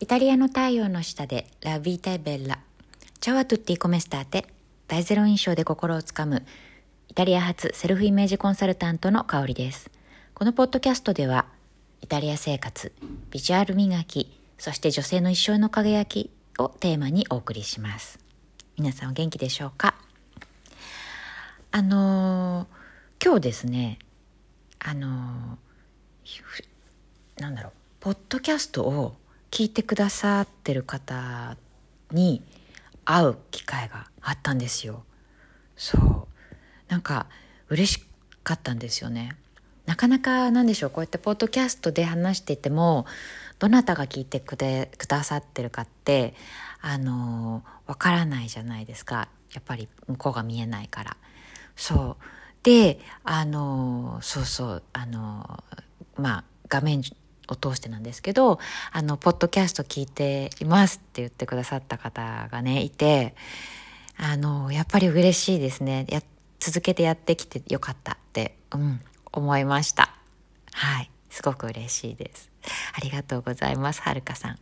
イタリアの太陽の下でラビータイベッラ。チャワトゥッティコメスターテ。大ゼロ印象で心をつかむ。イタリア発セルフイメージコンサルタントの香りです。このポッドキャストでは、イタリア生活、ビジュアル磨き、そして女性の一生の輝きをテーマにお送りします。皆さんお元気でしょうか？あのー、今日ですね、あのー、なんだろう、ポッドキャストを聞いてくださってる方に会う機会があったんですよ。そうなんか嬉しかったんですよね。なかなかなんでしょうこうやってポッドキャストで話していてもどなたが聞いてくれくださってるかってあのわからないじゃないですかやっぱり向こうが見えないから。そうであのそうそうあのまあ画面を通してなんですけど、あの、ポッドキャスト聞いていますって言ってくださった方がね、いて、あの、やっぱり嬉しいですね。や、続けてやってきてよかったって、うん、思いました。はい。すごく嬉しいです。ありがとうございます、はるかさん。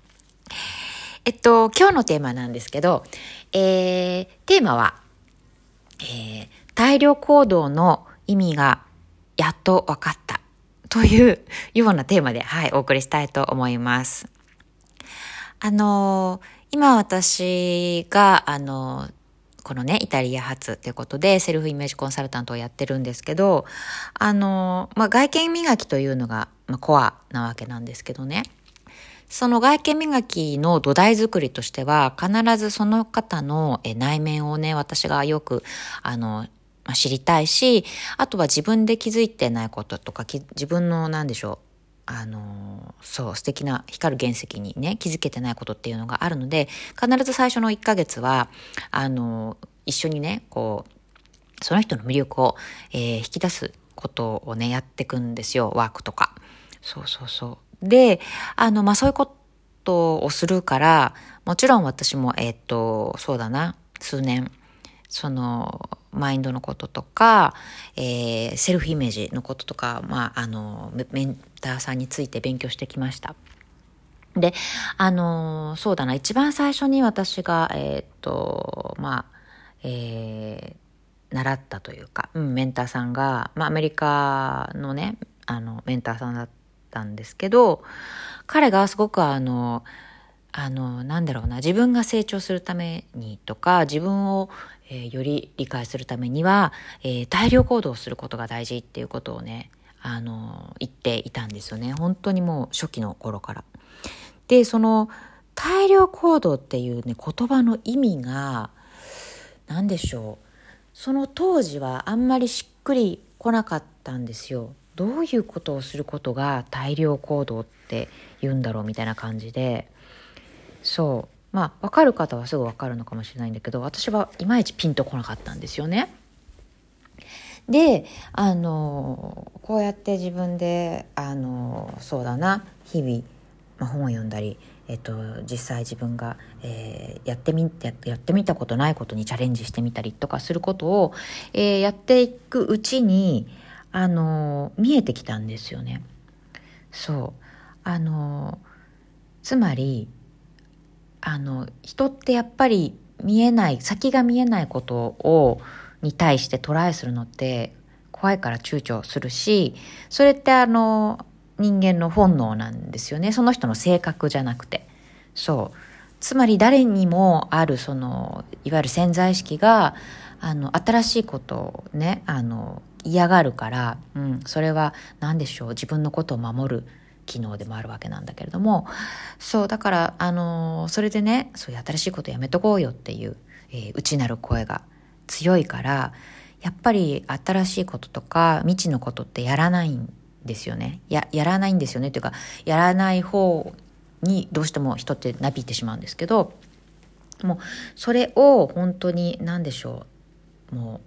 えっと、今日のテーマなんですけど、えー、テーマは、えー、大量行動の意味がやっと分かったというようなテーマで、はい、お送りしたいと思います。あの、今私が、あの、このね、イタリア発ということで、セルフイメージコンサルタントをやってるんですけど、あの、まあ、外見磨きというのが、まあ、コアなわけなんですけどね。その外見磨きの土台作りとしては、必ずその方の内面をね、私がよく、あの、まあ、知りたいし、あとは自分で気づいてないこととか、自分の何でしょう、あの、そう、素敵な光る原石にね、気づけてないことっていうのがあるので、必ず最初の1ヶ月は、あの、一緒にね、こう、その人の魅力を、えー、引き出すことをね、やっていくんですよ、ワークとか。そうそうそう。で、あの、まあ、そういうことをするから、もちろん私も、えっ、と、そうだな、数年、その、マインドのこととか、えー、セルフイメージのこととか、まあ、あの、メンターさんについて勉強してきました。で、あの、そうだな、一番最初に私が、えー、っと、まあ、えー、習ったというか、うん、メンターさんが、まあ、アメリカのね、あの、メンターさんだったんですけど、彼がすごくあの、あの、なんだろうな、自分が成長するためにとか、自分を、えー、より理解するためには、えー、大量行動をすることが大事っていうことをね、あの、言っていたんですよね。本当にもう初期の頃から。で、その、大量行動っていうね、言葉の意味が、何でしょう。その当時はあんまりしっくりこなかったんですよ。どういうことをすることが大量行動って言うんだろうみたいな感じで。そうまあ分かる方はすぐ分かるのかもしれないんだけど私はいまいちピンとこなかったんですよね。であのこうやって自分であのそうだな日々、まあ、本を読んだり、えっと、実際自分が、えー、やってみややってみたことないことにチャレンジしてみたりとかすることを、えー、やっていくうちにあの見えてきたんですよね。そうあのつまりあの人ってやっぱり見えない先が見えないことをに対してトライするのって怖いから躊躇するしそれってあの人間の本能なんですよね。その人の性格じゃなくて。そう。つまり誰にもあるそのいわゆる潜在意識があの新しいことをねあの嫌がるから、うん、それは何でしょう？自分のことを守る。機能でもあるわけなんだけれどもそうだからあのそれでねそういう新しいことやめとこうよっていう、えー、内なる声が強いからやっぱり新しいこととか未知のことってやらないんですよね。ややらないんですよね。っていうかやらない方にどうしても人ってなびいてしまうんですけどもうそれを本当に何でしょうも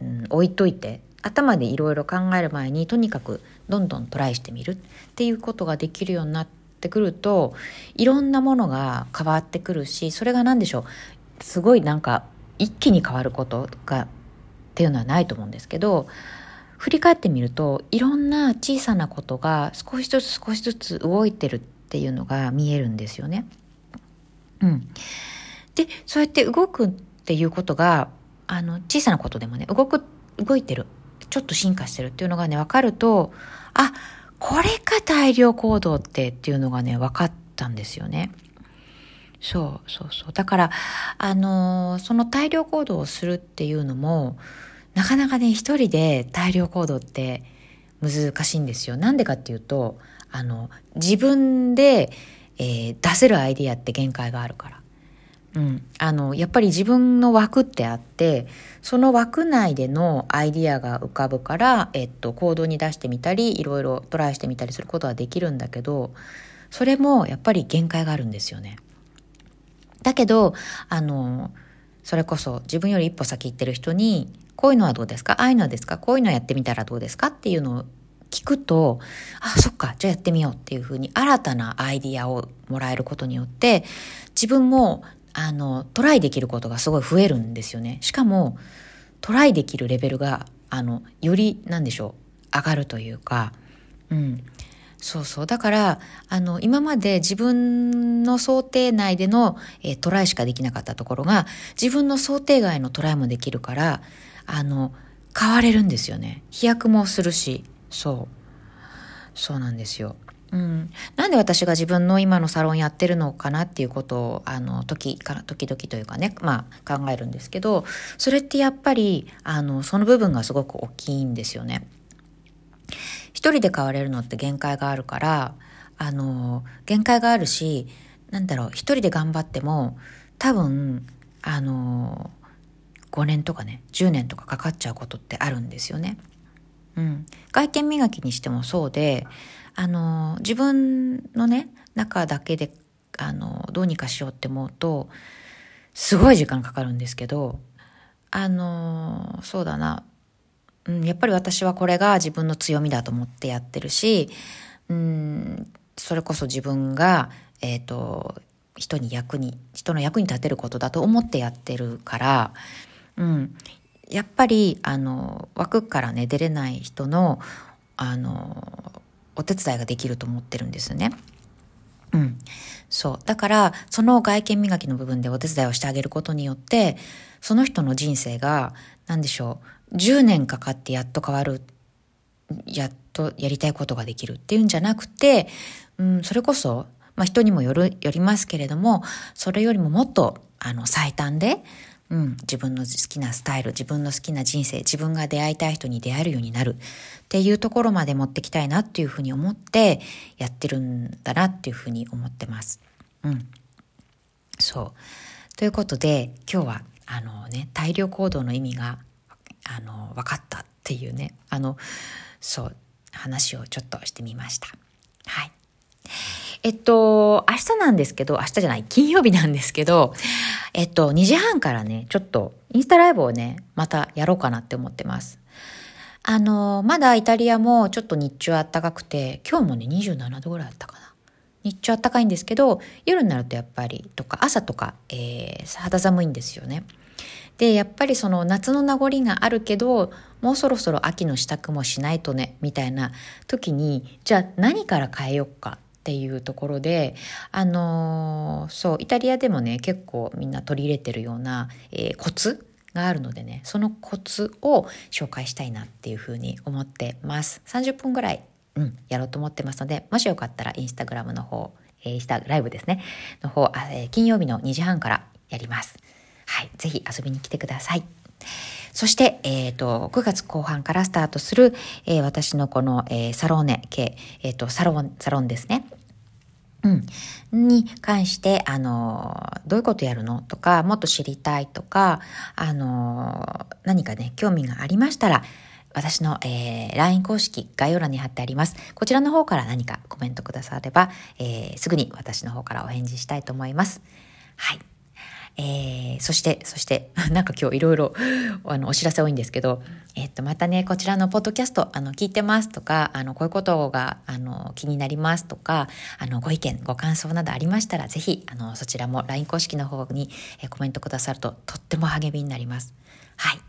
う、うん、置いといて頭でいろいろ考える前にとにかくどんどんトライしてみるっていうことができるようになってくるといろんなものが変わってくるしそれが何でしょうすごいなんか一気に変わることがっていうのはないと思うんですけど振り返ってみるといろんな小さなことが少しずつ少しずつ動いてるっていうのが見えるんですよね。うん。で、そうやって動くっていうことが、あの、小さなことでもね、動く、動いてる、ちょっと進化してるっていうのがね、分かると、あ、これか大量行動ってっていうのがね、分かったんですよね。そうそうそう。だから、あのー、その大量行動をするっていうのも、なかなかね、一人で大量行動って難しいんですよ。なんでかっていうと、あの、自分で、えー、出せるアイディアって限界があるから。うん、あのやっぱり自分の枠ってあってその枠内でのアイディアが浮かぶから、えっと、行動に出してみたりいろいろトライしてみたりすることはできるんだけどそれもやっぱり限界があるんですよね。だけどあのそれこそ自分より一歩先行ってる人にこういうのはどうですか？ああいうのはですか？こういうのやってみたらどうですか？っていうのを聞くと、あ、そっか、じゃあやってみようっていうふうに新たなアイディアをもらえることによって、自分もあの、トライできることがすごい増えるんですよね。しかも、トライできるレベルが、あの、より、なんでしょう、上がるというか、うん。そうそう。だから、あの、今まで自分の想定内での、え、トライしかできなかったところが、自分の想定外のトライもできるから、あの、変われるんですよね。飛躍もするし、そう。そうなんですよ。うん、なんで私が自分の今のサロンやってるのかなっていうことをあの時から時々というかね、まあ、考えるんですけどそれってやっぱりあのその部分がすごく大きいんですよね。一人で変われるのって限界があるからあの限界があるしなんだろう一人で頑張っても多分あの5年とかね10年とかかかっちゃうことってあるんですよね。うん、外見磨きにしてもそうであの自分のね中だけであのどうにかしようって思うとすごい時間かかるんですけどあのそうだな、うん、やっぱり私はこれが自分の強みだと思ってやってるし、うん、それこそ自分が、えっ、ー、と人に役に人の役に立てることだと思ってやってるから、うん、やっぱりあの枠からね出れない人のあのお手伝いができると思ってるんですよね。うん。そう。だから、その外見磨きの部分でお手伝いをしてあげることによって、その人の人生が、何でしょう、10年かかってやっと変わる、やっとやりたいことができるっていうんじゃなくて、うん、それこそ、まあ人にもよる、よりますけれども、それよりももっと、あの、最短で、うん、自分の好きなスタイル、自分の好きな人生、自分が出会いたい人に出会えるようになるっていうところまで持ってきたいなっていうふうに思ってやってるんだなっていうふうに思ってます。うん。そう。ということで、今日は、あのね、大量行動の意味が、あの、分かったっていうね、あの、そう、話をちょっとしてみました。はい。えっと、明日なんですけど、明日じゃない、金曜日なんですけど、えっと、2時半からね、ちょっと、インスタライブをね、またやろうかなって思ってます。あの、まだイタリアもちょっと日中あったかくて、今日もね、27度ぐらいあったかな。日中あったかいんですけど、夜になるとやっぱり、とか、朝とか、えー、肌寒いんですよね。で、やっぱりその夏の名残があるけど、もうそろそろ秋の支度もしないとね、みたいな時に、じゃあ何から変えようかっていうところであのー、そうイタリアでもね結構みんな取り入れてるような、えー、コツがあるのでねそのコツを紹介したいなっていうふうに思ってます。30分ぐらい、うん、やろうと思ってますのでもしよかったらインスタグラムの方インスタライブですねの方あ、えー、金曜日の2時半からやります。はいぜひ遊びに来てください。そして、え、ー、と、9月後半からスタートする、えー、私のこの、えー、サローネ系、えっ、と、サロン、サロンですね。うん、に関して、あの、どういうことやるのとか、もっと知りたいとか、あの、何かね、興味がありましたら、私の、えー、LINE 公式概要欄に貼ってあります。こちらの方から何かコメントくだされば、えー、すぐに私の方からお返事したいと思います。はい。えー、そして、そして、なんか今日いろいろ、あの、お知らせ多いんですけど、えっと、またね、こちらのポッドキャスト、あの、聞いてますとか、あの、こういうことが、あの、気になりますとか、あの、ご意見、ご感想などありましたら、ぜひ、あの、そちらも LINE 公式の方に、えコメントくださると、とっても励みになります。はい。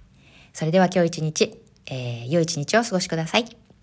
それでは今日一日、えー、良い一日をお過ごしください。